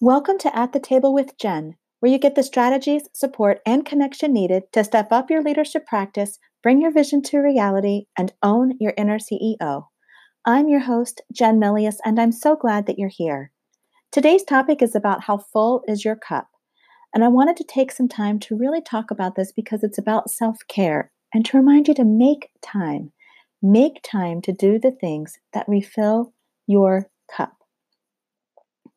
Welcome to At the Table with Jen, where you get the strategies, support, and connection needed to step up your leadership practice, bring your vision to reality, and own your inner CEO. I'm your host, Jen Milius, and I'm so glad that you're here. Today's topic is about how full is your cup. And I wanted to take some time to really talk about this because it's about self care and to remind you to make time. Make time to do the things that refill your cup.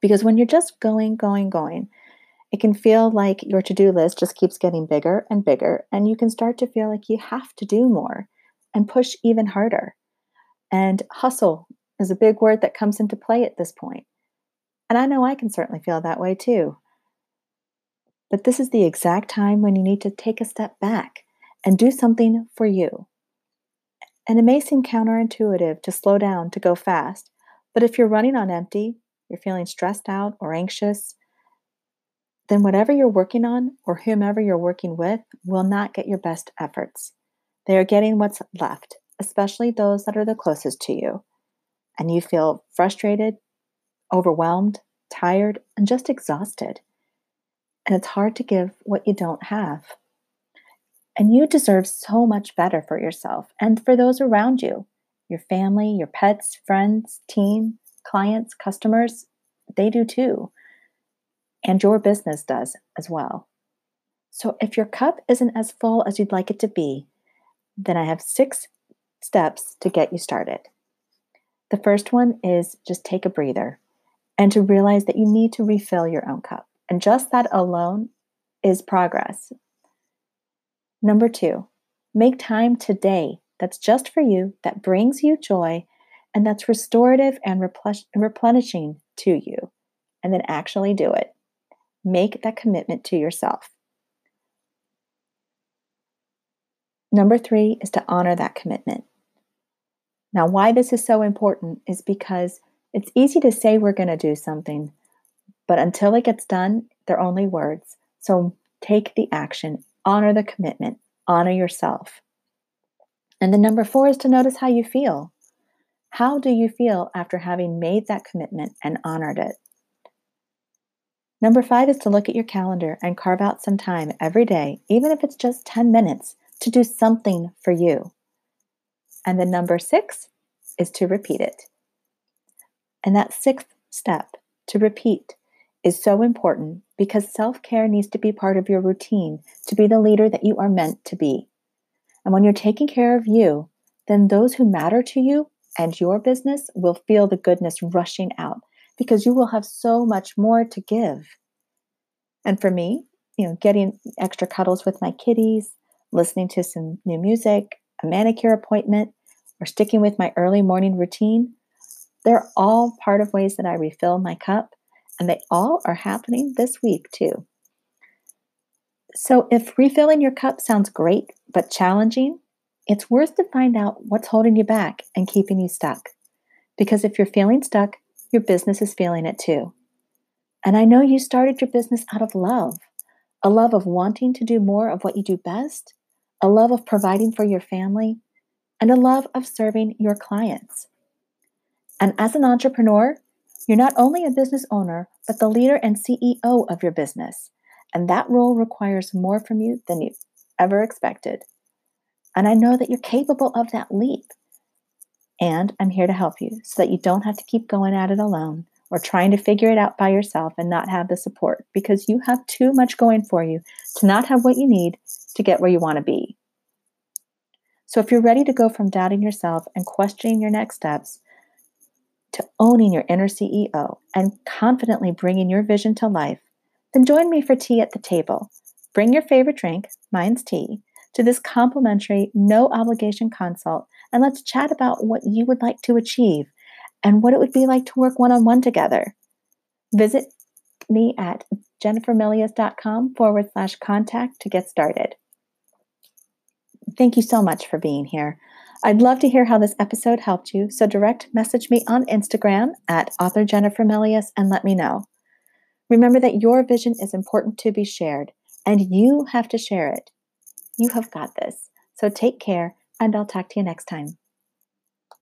Because when you're just going, going, going, it can feel like your to do list just keeps getting bigger and bigger, and you can start to feel like you have to do more and push even harder. And hustle is a big word that comes into play at this point. And I know I can certainly feel that way too. But this is the exact time when you need to take a step back and do something for you. And it may seem counterintuitive to slow down to go fast, but if you're running on empty, you're feeling stressed out or anxious, then whatever you're working on or whomever you're working with will not get your best efforts. They are getting what's left, especially those that are the closest to you. And you feel frustrated, overwhelmed, tired, and just exhausted. And it's hard to give what you don't have. And you deserve so much better for yourself and for those around you your family, your pets, friends, team, clients, customers, they do too. And your business does as well. So if your cup isn't as full as you'd like it to be, then I have six steps to get you started. The first one is just take a breather and to realize that you need to refill your own cup. And just that alone is progress. Number two, make time today that's just for you, that brings you joy, and that's restorative and replenishing to you, and then actually do it. Make that commitment to yourself. Number three is to honor that commitment. Now, why this is so important is because it's easy to say we're going to do something, but until it gets done, they're only words. So take the action, honor the commitment, honor yourself. And then number four is to notice how you feel. How do you feel after having made that commitment and honored it? Number five is to look at your calendar and carve out some time every day, even if it's just 10 minutes, to do something for you. And then number six is to repeat it. And that sixth step, to repeat, is so important because self care needs to be part of your routine to be the leader that you are meant to be. And when you're taking care of you, then those who matter to you and your business will feel the goodness rushing out because you will have so much more to give. And for me, you know, getting extra cuddles with my kitties, listening to some new music, a manicure appointment, or sticking with my early morning routine, they're all part of ways that I refill my cup, and they all are happening this week too. So, if refilling your cup sounds great but challenging, it's worth to find out what's holding you back and keeping you stuck. Because if you're feeling stuck, your business is feeling it too. And I know you started your business out of love a love of wanting to do more of what you do best, a love of providing for your family, and a love of serving your clients. And as an entrepreneur, you're not only a business owner, but the leader and CEO of your business. And that role requires more from you than you ever expected. And I know that you're capable of that leap. And I'm here to help you so that you don't have to keep going at it alone or trying to figure it out by yourself and not have the support because you have too much going for you to not have what you need to get where you want to be. So, if you're ready to go from doubting yourself and questioning your next steps to owning your inner CEO and confidently bringing your vision to life, then join me for tea at the table. Bring your favorite drink, mine's tea, to this complimentary, no obligation consult, and let's chat about what you would like to achieve and what it would be like to work one on one together. Visit me at jennifermilius.com forward slash contact to get started. Thank you so much for being here. I'd love to hear how this episode helped you, so direct message me on Instagram at author Jennifer Milius and let me know. Remember that your vision is important to be shared, and you have to share it. You have got this. So take care, and I'll talk to you next time.